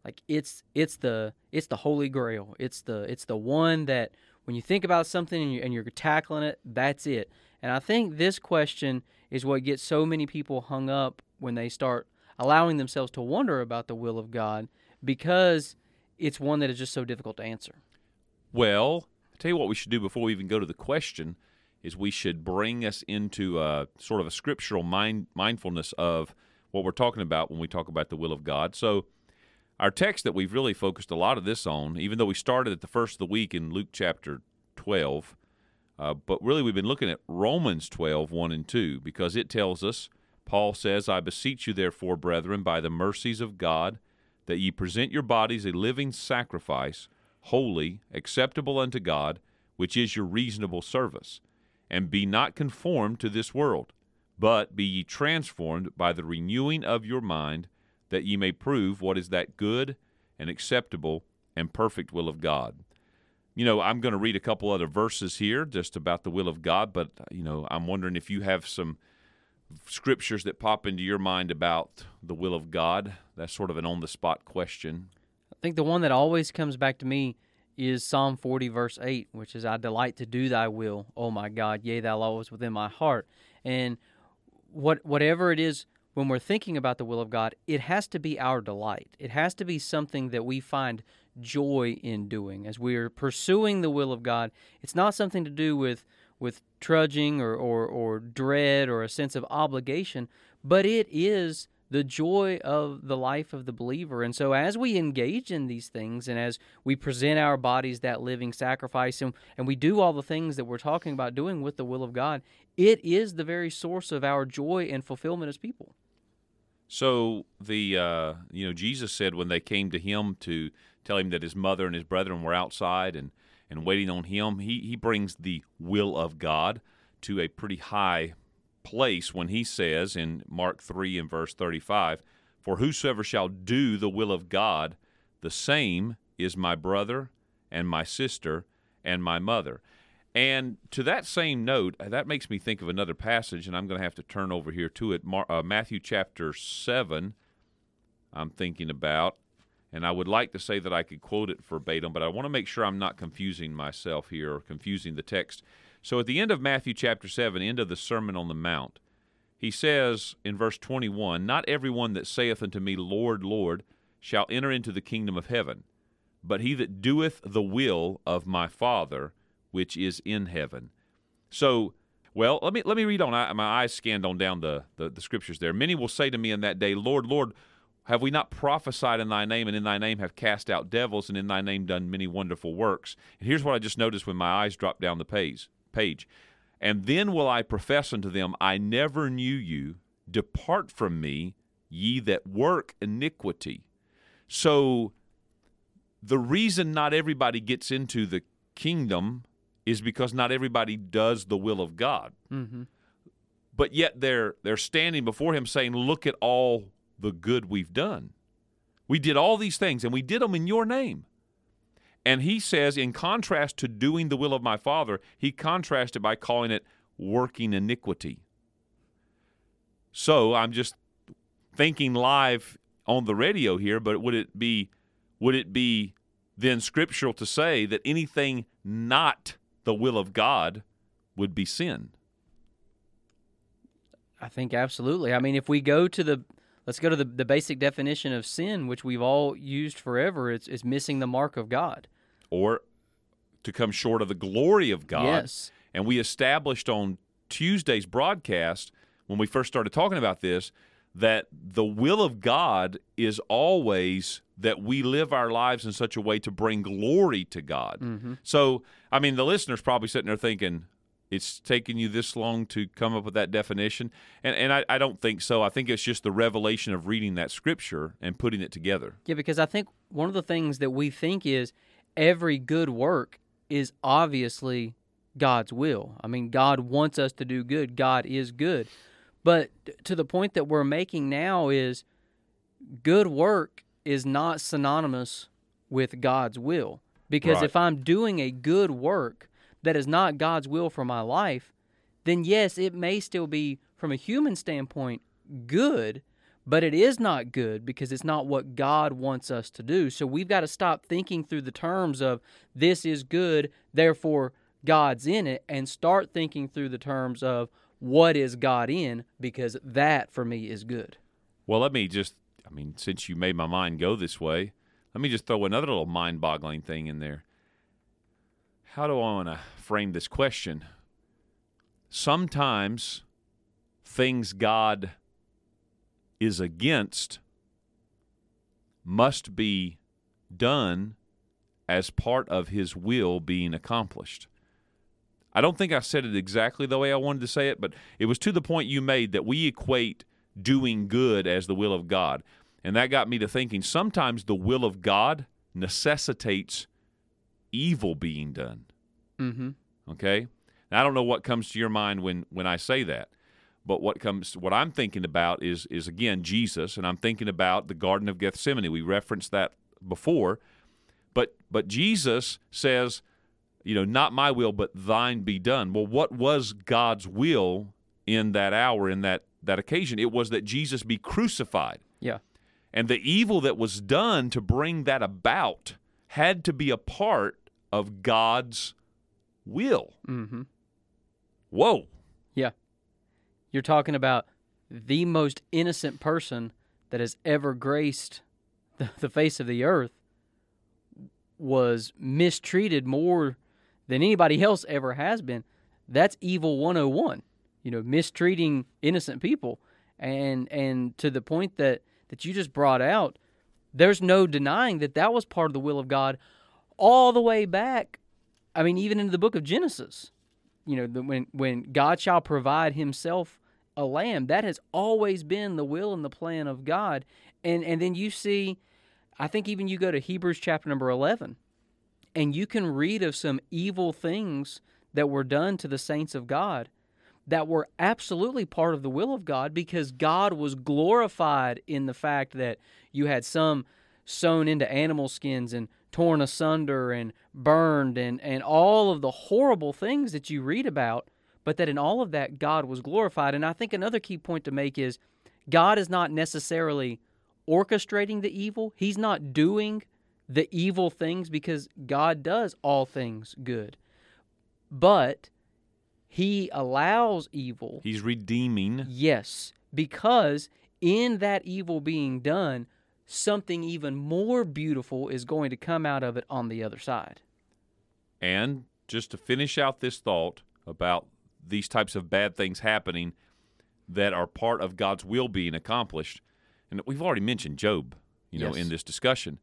like it's it's the it's the holy grail. It's the it's the one that when you think about something and, you, and you're tackling it, that's it. And I think this question is what gets so many people hung up when they start allowing themselves to wonder about the will of God because it's one that is just so difficult to answer. Well, I tell you what we should do before we even go to the question is we should bring us into a, sort of a scriptural mind, mindfulness of what we're talking about when we talk about the will of God. So, our text that we've really focused a lot of this on, even though we started at the first of the week in Luke chapter 12, uh, but really we've been looking at Romans 12, 1 and 2, because it tells us, Paul says, I beseech you, therefore, brethren, by the mercies of God, that ye present your bodies a living sacrifice, holy, acceptable unto God, which is your reasonable service and be not conformed to this world, but be ye transformed by the renewing of your mind, that ye may prove what is that good and acceptable and perfect will of God. You know, I'm going to read a couple other verses here just about the will of God, but, you know, I'm wondering if you have some scriptures that pop into your mind about the will of God. That's sort of an on the spot question. I think the one that always comes back to me is Psalm 40, verse 8, which is, I delight to do thy will, O my God, yea, thy law is within my heart. And what whatever it is, when we're thinking about the will of God, it has to be our delight. It has to be something that we find joy in doing. As we're pursuing the will of God, it's not something to do with with trudging or, or, or dread or a sense of obligation, but it is the joy of the life of the believer. And so, as we engage in these things and as we present our bodies that living sacrifice and, and we do all the things that we're talking about doing with the will of God, it is the very source of our joy and fulfillment as people. So, the, uh, you know, Jesus said when they came to him to tell him that his mother and his brethren were outside and, and waiting on him, he, he brings the will of God to a pretty high place when he says in Mark 3 and verse 35, For whosoever shall do the will of God, the same is my brother and my sister and my mother. And to that same note, uh, that makes me think of another passage, and I'm going to have to turn over here to it. Mar- uh, Matthew chapter 7, I'm thinking about. And I would like to say that I could quote it verbatim, but I want to make sure I'm not confusing myself here or confusing the text. So at the end of Matthew chapter 7, end of the Sermon on the Mount, he says in verse 21 Not everyone that saith unto me, Lord, Lord, shall enter into the kingdom of heaven, but he that doeth the will of my Father which is in heaven. So, well, let me let me read on. I, my eyes scanned on down the, the the scriptures there. Many will say to me in that day, Lord, Lord, have we not prophesied in thy name, and in thy name have cast out devils, and in thy name done many wonderful works? And here's what I just noticed when my eyes dropped down the page. Page, and then will I profess unto them, I never knew you. Depart from me, ye that work iniquity. So, the reason not everybody gets into the kingdom is because not everybody does the will of God. Mm-hmm. But yet they're they're standing before him saying, "Look at all the good we've done. We did all these things and we did them in your name." And he says in contrast to doing the will of my Father, he contrasted by calling it working iniquity. So, I'm just thinking live on the radio here, but would it be would it be then scriptural to say that anything not the will of God would be sin. I think absolutely. I mean, if we go to the let's go to the, the basic definition of sin, which we've all used forever, it's, it's missing the mark of God. Or to come short of the glory of God. Yes. And we established on Tuesday's broadcast, when we first started talking about this, that the will of God is always that we live our lives in such a way to bring glory to God. Mm-hmm. So, I mean, the listener's probably sitting there thinking, it's taken you this long to come up with that definition. And, and I, I don't think so. I think it's just the revelation of reading that scripture and putting it together. Yeah, because I think one of the things that we think is every good work is obviously God's will. I mean, God wants us to do good, God is good. But to the point that we're making now is good work is not synonymous with God's will. Because Right. if I'm doing a good work that is not God's will for my life, then yes, it may still be, from a human standpoint, good, but it is not good because it's not what God wants us to do. So we've got to stop thinking through the terms of this is good, therefore God's in it, and start thinking through the terms of what is God in because that for me is good. Well, let me just, I mean, since you made my mind go this way, let me just throw another little mind boggling thing in there. How do I want to frame this question? Sometimes things God is against must be done as part of his will being accomplished. I don't think I said it exactly the way I wanted to say it, but it was to the point you made that we equate doing good as the will of God. And that got me to thinking sometimes the will of God necessitates evil being done. Mm-hmm. Okay? Now, I don't know what comes to your mind when, when I say that, but what comes what I'm thinking about is is again Jesus, and I'm thinking about the Garden of Gethsemane. We referenced that before, but but Jesus says, you know, not my will, but thine be done. Well, what was God's will in that hour, in that that occasion? It was that Jesus be crucified. Yeah. And the evil that was done to bring that about had to be a part of God's will. Mm-hmm. Whoa. Yeah. You're talking about the most innocent person that has ever graced the, the face of the earth was mistreated more than anybody else ever has been. That's evil 101. You know, mistreating innocent people. And and to the point that that you just brought out, there's no denying that that was part of the will of God all the way back. I mean, even into the book of Genesis you know, the, when when God shall provide Himself a lamb, that has always been the will and the plan of God. And and then you see, I think even you go to Hebrews chapter number eleven, and you can read of some evil things that were done to the saints of God that were absolutely part of the will of God because God was glorified in the fact that you had some sewn into animal skins and torn asunder and burned and, and all of the horrible things that you read about, but that in all of that, God was glorified. And I think another key point to make is God is not necessarily orchestrating the evil, He's not doing the evil things because God does all things good. But He allows evil. He's redeeming. Yes, because in that evil being done, something even more beautiful is going to come out of it on the other side. And just to finish out this thought about these types of bad things happening that are part of God's will being accomplished, and we've already mentioned Job, you know, Yes. in this discussion.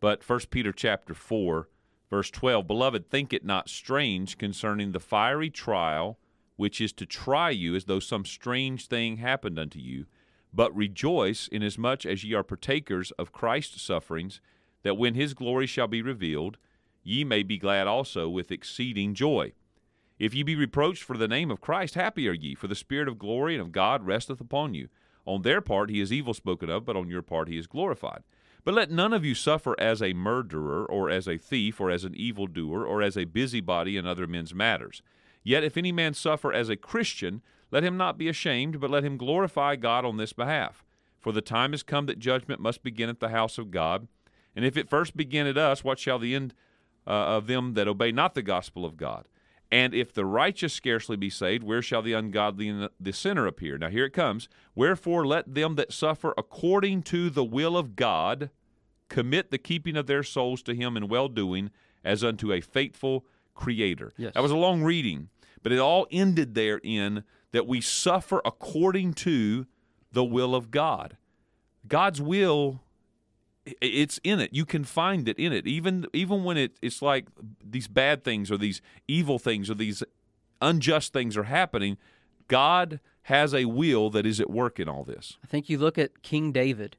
But First Peter chapter four, verse twelve, beloved, think it not strange concerning the fiery trial which is to try you as though some strange thing happened unto you, but rejoice inasmuch as ye are partakers of Christ's sufferings, that when his glory shall be revealed, ye may be glad also with exceeding joy. If ye be reproached for the name of Christ, happy are ye, for the Spirit of glory and of God resteth upon you. On their part he is evil spoken of, but on your part he is glorified. But let none of you suffer as a murderer, or as a thief, or as an evildoer, or as a busybody in other men's matters. Yet if any man suffer as a Christian, let him not be ashamed, but let him glorify God on this behalf. For the time is come that judgment must begin at the house of God. And if it first begin at us, what shall the end uh, of them that obey not the gospel of God? And if the righteous scarcely be saved, where shall the ungodly and the sinner appear? Now here it comes. Wherefore let them that suffer according to the will of God commit the keeping of their souls to him in well doing as unto a faithful creator. Yes. That was a long reading, but it all ended there in that we suffer according to the will of God. God's will it's in it. You can find it in it. Even even when it, it's like these bad things or these evil things or these unjust things are happening, God has a will that is at work in all this. I think you look at King David.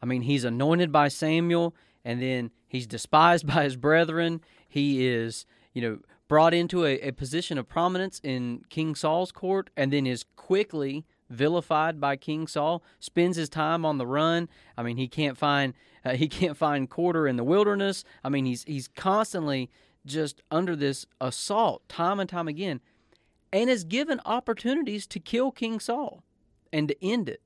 I mean, he's anointed by Samuel, and then he's despised by his brethren. He is, you know, brought into a, a position of prominence in King Saul's court, and then is quickly vilified by King Saul. Spends his time on the run. I mean, he can't find uh, he can't find quarter in the wilderness. I mean, he's he's constantly just under this assault, time and time again, and is given opportunities to kill King Saul and to end it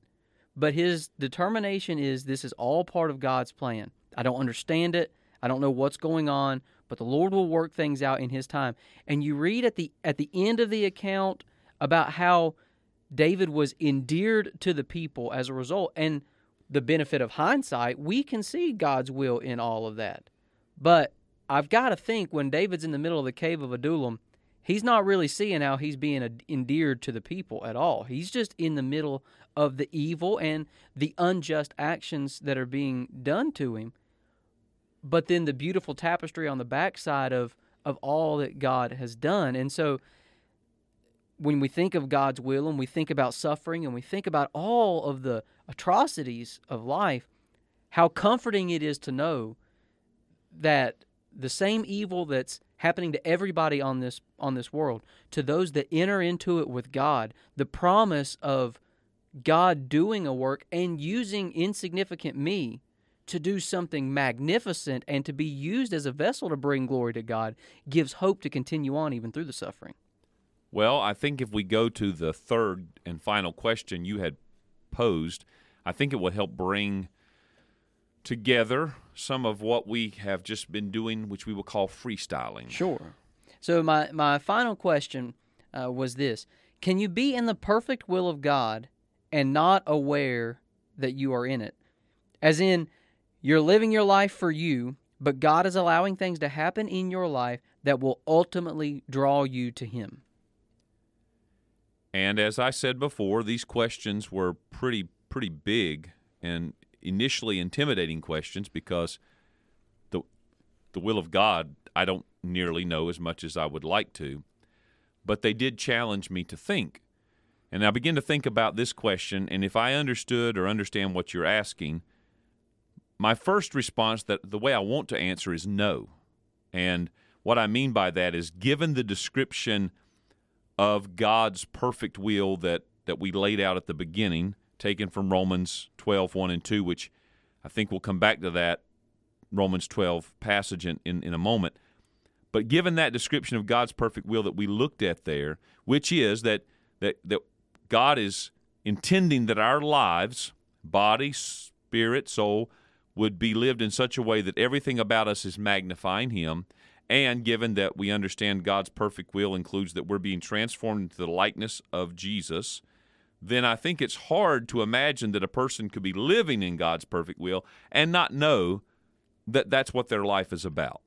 but his determination is this is all part of God's plan. I don't understand it. I don't know what's going on, but the Lord will work things out in his time. And you read at the at the end of the account about how David was endeared to the people as a result and the benefit of hindsight, we can see God's will in all of that. But I've got to think when David's in the middle of the cave of Adullam, he's not really seeing how he's being endeared to the people at all. He's just in the middle of the evil and the unjust actions that are being done to him. But then the beautiful tapestry on the backside of of all that God has done. And so when we think of God's will and we think about suffering and we think about all of the atrocities of life, how comforting it is to know that the same evil that's happening to everybody on this on this world to those that enter into it with God the promise of God doing a work and using insignificant me to do something magnificent and to be used as a vessel to bring glory to God gives hope to continue on even through the suffering. Well, I think if we go to the third and final question you had posed, I think it will help bring together some of what we have just been doing, which we will call freestyling. Sure. So my my final question uh, was this: Can you be in the perfect will of God and not aware that you are in it? As in, you're living your life for you, but God is allowing things to happen in your life that will ultimately draw you to Him. And as I said before, these questions were pretty pretty big and initially intimidating questions because the the will of God I don't nearly know as much as I would like to, but they did challenge me to think. And I begin to think about this question and if I understood or understand what you're asking, my first response that the way I want to answer is no. And what I mean by that is given the description of God's perfect will that, that we laid out at the beginning, taken from Romans 12, 1 and 2, which I think we'll come back to that Romans 12 passage in, in, in a moment. But given that description of God's perfect will that we looked at there, which is that that that God is intending that our lives, body, spirit, soul, would be lived in such a way that everything about us is magnifying Him, and given that we understand God's perfect will includes that we're being transformed into the likeness of Jesus, then I think it's hard to imagine that a person could be living in God's perfect will and not know that that's what their life is about.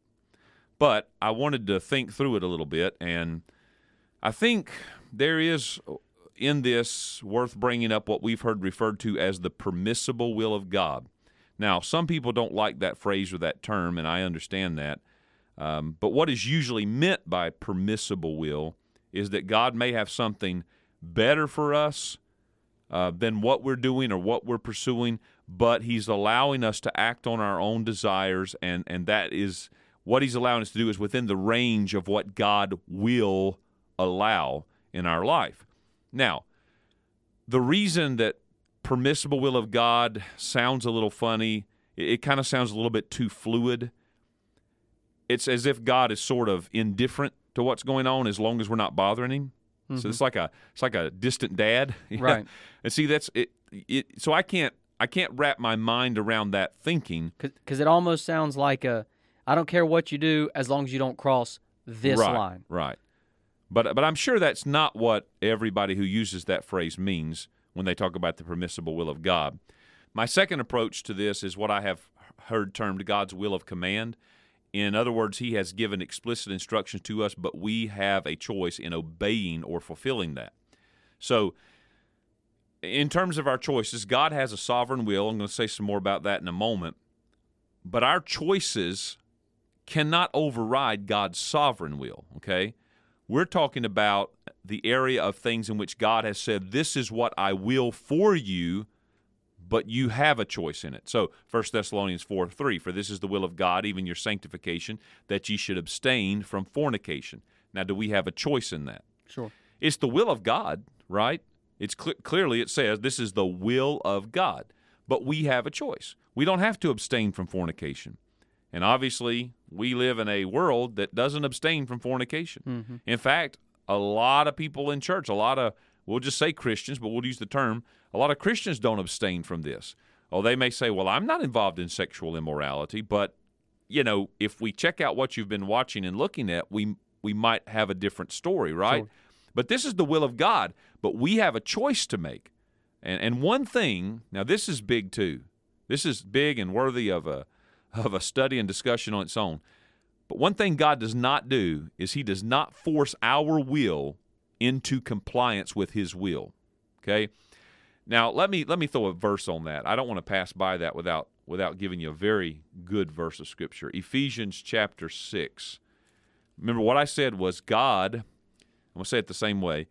But I wanted to think through it a little bit, and I think there is uh, in this worth bringing up what we've heard referred to as the permissible will of God. Now, some people don't like that phrase or that term, and I understand that. Um, but what is usually meant by permissible will is that God may have something better for us uh, than what we're doing or what we're pursuing, but He's allowing us to act on our own desires, and, and that is what He's allowing us to do is within the range of what God will allow in our life. Now, the reason that permissible will of God sounds a little funny, it, it kind of sounds a little bit too fluid. It's as if God is sort of indifferent to what's going on as long as we're not bothering him. Mm-hmm. So it's like a it's like a distant dad, right? and see, that's it, it. So I can't I can't wrap my mind around that thinking because it almost sounds like a I don't care what you do as long as you don't cross this right, line. Right. But but I'm sure that's not what everybody who uses that phrase means when they talk about the permissible will of God. My second approach to this is what I have heard termed God's will of command. In other words, He has given explicit instructions to us, but we have a choice in obeying or fulfilling that. So, in terms of our choices, God has a sovereign will. I'm going to say some more about that in a moment. But our choices cannot override God's sovereign will, okay? We're talking about the area of things in which God has said, This is what I will for you, but you have a choice in it. So 1 Thessalonians 4 3, for this is the will of God, even your sanctification, that ye should abstain from fornication. Now, do we have a choice in that? Sure. It's the will of God, right? It's cl- clearly it says this is the will of God, but we have a choice. We don't have to abstain from fornication. And obviously, we live in a world that doesn't abstain from fornication. Mm-hmm. In fact, a lot of people in church, a lot of, we'll just say Christians, but we'll use the term, a lot of Christians don't abstain from this. Oh, they may say, well, I'm not involved in sexual immorality, but, you know, if we check out what you've been watching and looking at, we, we might have a different story, right? Sure. But this is the will of God, but we have a choice to make. And, and one thing, now this is big too. This is big and worthy of a, of a study and discussion on its own. But one thing God does not do is He does not force our will into compliance with His will. Okay. Now let me let me throw a verse on that. I don't want to pass by that without without giving you a very good verse of scripture. Ephesians chapter six. Remember what I said was God. I'm gonna say it the same way.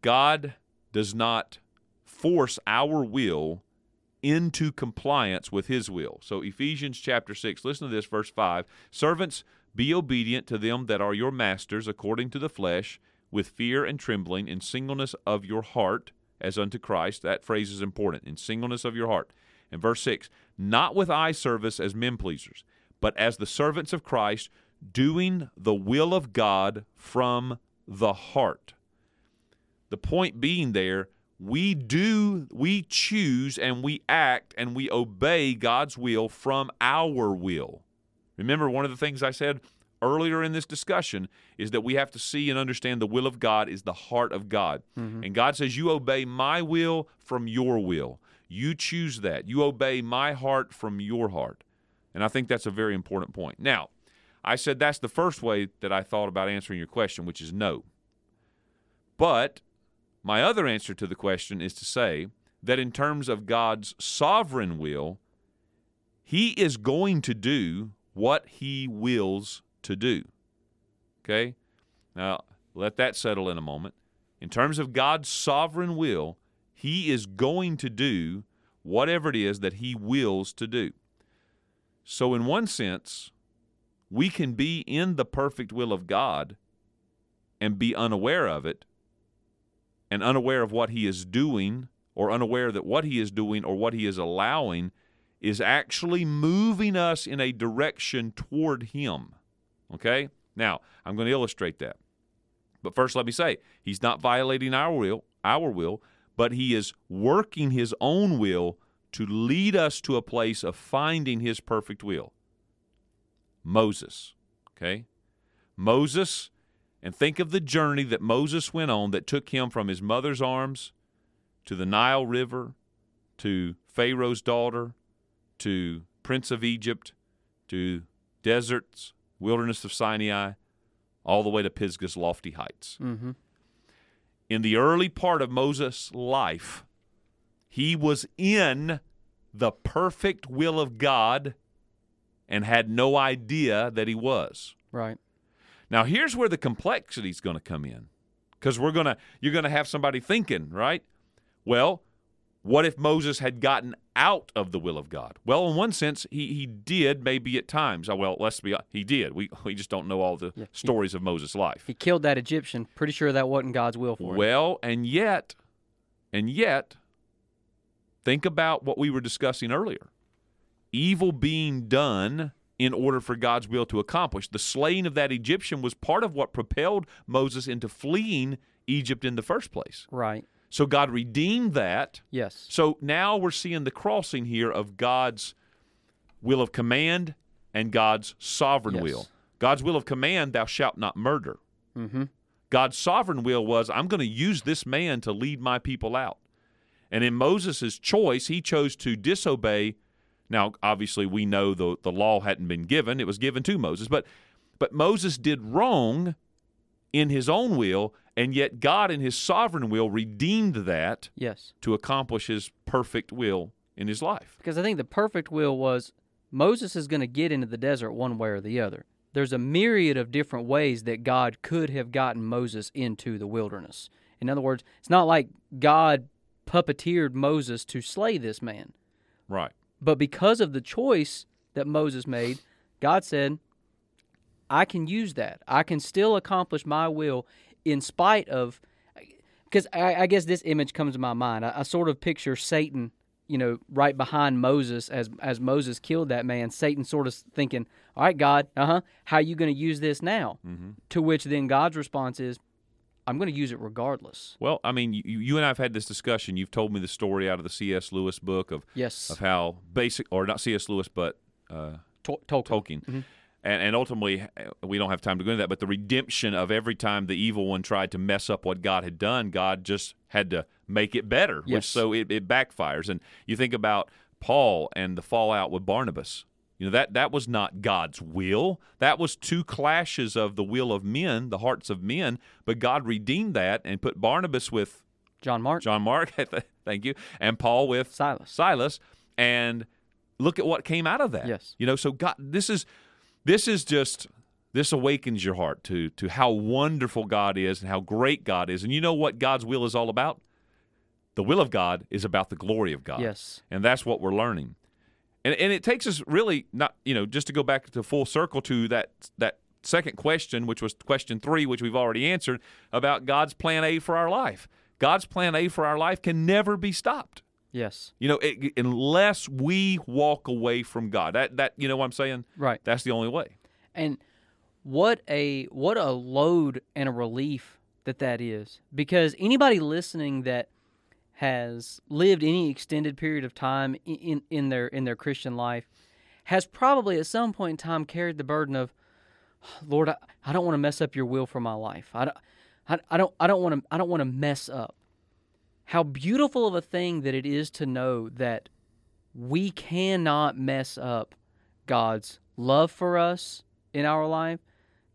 God does not force our will into compliance with his will. So Ephesians chapter 6, listen to this verse 5. Servants, be obedient to them that are your masters according to the flesh, with fear and trembling, in singleness of your heart, as unto Christ. That phrase is important. In singleness of your heart. And verse 6, not with eye service as men pleasers, but as the servants of Christ, doing the will of God from the heart. The point being there, we do, we choose and we act and we obey God's will from our will. Remember, one of the things I said earlier in this discussion is that we have to see and understand the will of God is the heart of God. Mm-hmm. And God says, You obey my will from your will. You choose that. You obey my heart from your heart. And I think that's a very important point. Now, I said that's the first way that I thought about answering your question, which is no. But my other answer to the question is to say that in terms of God's sovereign will, He is going to do what He wills to do. Okay? Now, let that settle in a moment. In terms of God's sovereign will, He is going to do whatever it is that He wills to do. So, in one sense, we can be in the perfect will of God and be unaware of it and unaware of what he is doing or unaware that what he is doing or what he is allowing is actually moving us in a direction toward Him. Okay? Now, I'm going to illustrate that. But first, let me say, He's not violating our will, our will, but He is working His own will to lead us to a place of finding His perfect will. Moses. Okay? Moses, and think of the journey that Moses went on that took him from his mother's arms to the Nile River, to Pharaoh's daughter, to Prince of Egypt, to deserts, wilderness of Sinai, all the way to Pisgah's lofty heights. Mm-hmm. In the early part of Moses' life, he was in the perfect will of God and had no idea that he was. Right. Now here's where the complexity is going to come in. Cuz we're going to you're going to have somebody thinking, right? Well, what if Moses had gotten out of the will of God? Well, in one sense, he, he did maybe at times. Oh, well, let's be he did. We we just don't know all the Yeah. stories of Moses' life. He killed that Egyptian. Pretty sure that wasn't God's will for him. Well, and yet, and yet, think about what we were discussing earlier. Evil being done in order for God's will to accomplish. The slaying of that Egyptian was part of what propelled Moses into fleeing Egypt in the first place. Right. So God redeemed that. Yes. So now we're seeing the crossing here of God's will of command and God's sovereign Yes. will. God's will of command, thou shalt not murder. Mm-hmm. God's sovereign will was, I'm going to use this man to lead my people out. And in Moses' choice, he chose to disobey. Now, obviously, we know the, the law hadn't been given, it was given to Moses. But, but Moses did wrong in his own will, and yet God, in his sovereign will, redeemed that Yes. to accomplish his perfect will in his life. Because I think the perfect will was Moses is going to get into the desert one way or the other. There's a myriad of different ways that God could have gotten Moses into the wilderness. In other words, it's not like God puppeteered Moses to slay this man. Right. But because of the choice that Moses made, God said, I can use that. I can still accomplish my will in spite of. Because I, I guess this image comes to my mind. I, I sort of picture Satan, you know, right behind Moses as as Moses killed that man. Satan sort of thinking, "All right, God, uh huh, how are you going to use this now?" Mm-hmm. To which then God's response is, "I'm going to use it regardless." Well, I mean, you, you and I have had this discussion. You've told me the story out of the C.S. Lewis book of, Yes, of how basic, or not C.S. Lewis, but uh, Tol- Tolkien. Tolkien. Mhm. And, and ultimately, uh, we don't have time to go into that, but the redemption of every time the evil one tried to mess up what God had done, God just had to make it better, which Yes. so it, it backfires. And you think about Paul and the fallout with Barnabas. You know that that was not God's will. That was two clashes of the will of men, the hearts of men. But God redeemed that and put Barnabas with John Mark, John Mark, thank you, and Paul with Silas. Silas, and look at what came out of that. Yes. You know, so God, this is this is just this awakens your heart to to how wonderful God is and how great God is. And you know what God's will is all about? The will of God is about the glory of God. Yes. And that's what we're learning. And and it takes us really not, you know, just to go back to full circle to that that second question, which was question 3, which we've already answered about God's plan A for our life. God's plan A for our life can never be stopped. Yes. You know, it, unless we walk away from God. That that you know what I'm saying? Right. That's the only way. And what a what a load and a relief that that is because anybody listening that has lived any extended period of time in in their in their Christian life has probably at some point in time carried the burden of Lord I, I don't want to mess up your will for my life. I don't I, I don't I don't want to I don't want to mess up. How beautiful of a thing that it is to know that we cannot mess up God's love for us in our life,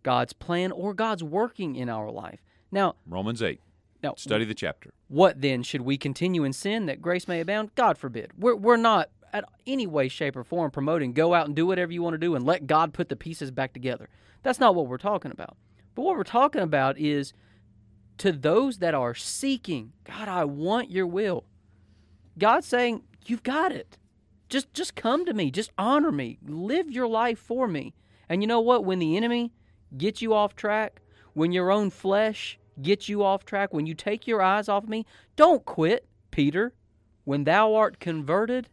God's plan, or God's working in our life. Now, Romans 8. now, Study the chapter. what then should we continue in sin that grace may abound? God forbid. We're we're not at any way, shape, or form promoting go out and do whatever you want to do and let God put the pieces back together. That's not what we're talking about. But what we're talking about is to those that are seeking, God, I want your will. God's saying, You've got it. Just just come to me. Just honor me. Live your life for me. And you know what? When the enemy gets you off track, when your own flesh gets you off track, when you take your eyes off me, don't quit, Peter. When thou art converted,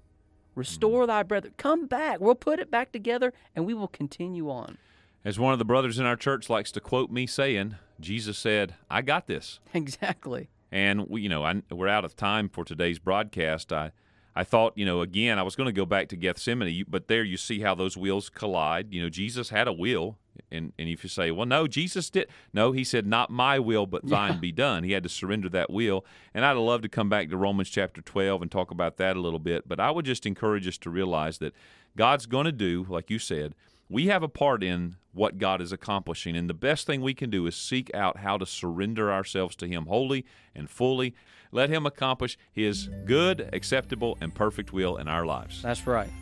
Restore thy brother. Come back. We'll put it back together and we will continue on. As one of the brothers in our church likes to quote me saying, Jesus said, I got this. Exactly. And we, you know, I, we're out of time for today's broadcast. I, I thought, you know, again, I was going to go back to Gethsemane, but there you see how those wheels collide. You know, Jesus had a will, and and if you say, well, no, Jesus did, no, he said, not my will, but thine Yeah. be done. He had to surrender that will, and I'd love to come back to Romans chapter twelve and talk about that a little bit. But I would just encourage us to realize that God's going to do, like you said, we have a part in what God is accomplishing, and the best thing we can do is seek out how to surrender ourselves to Him wholly and fully. Let Him accomplish His good, acceptable, and perfect will in our lives. That's right.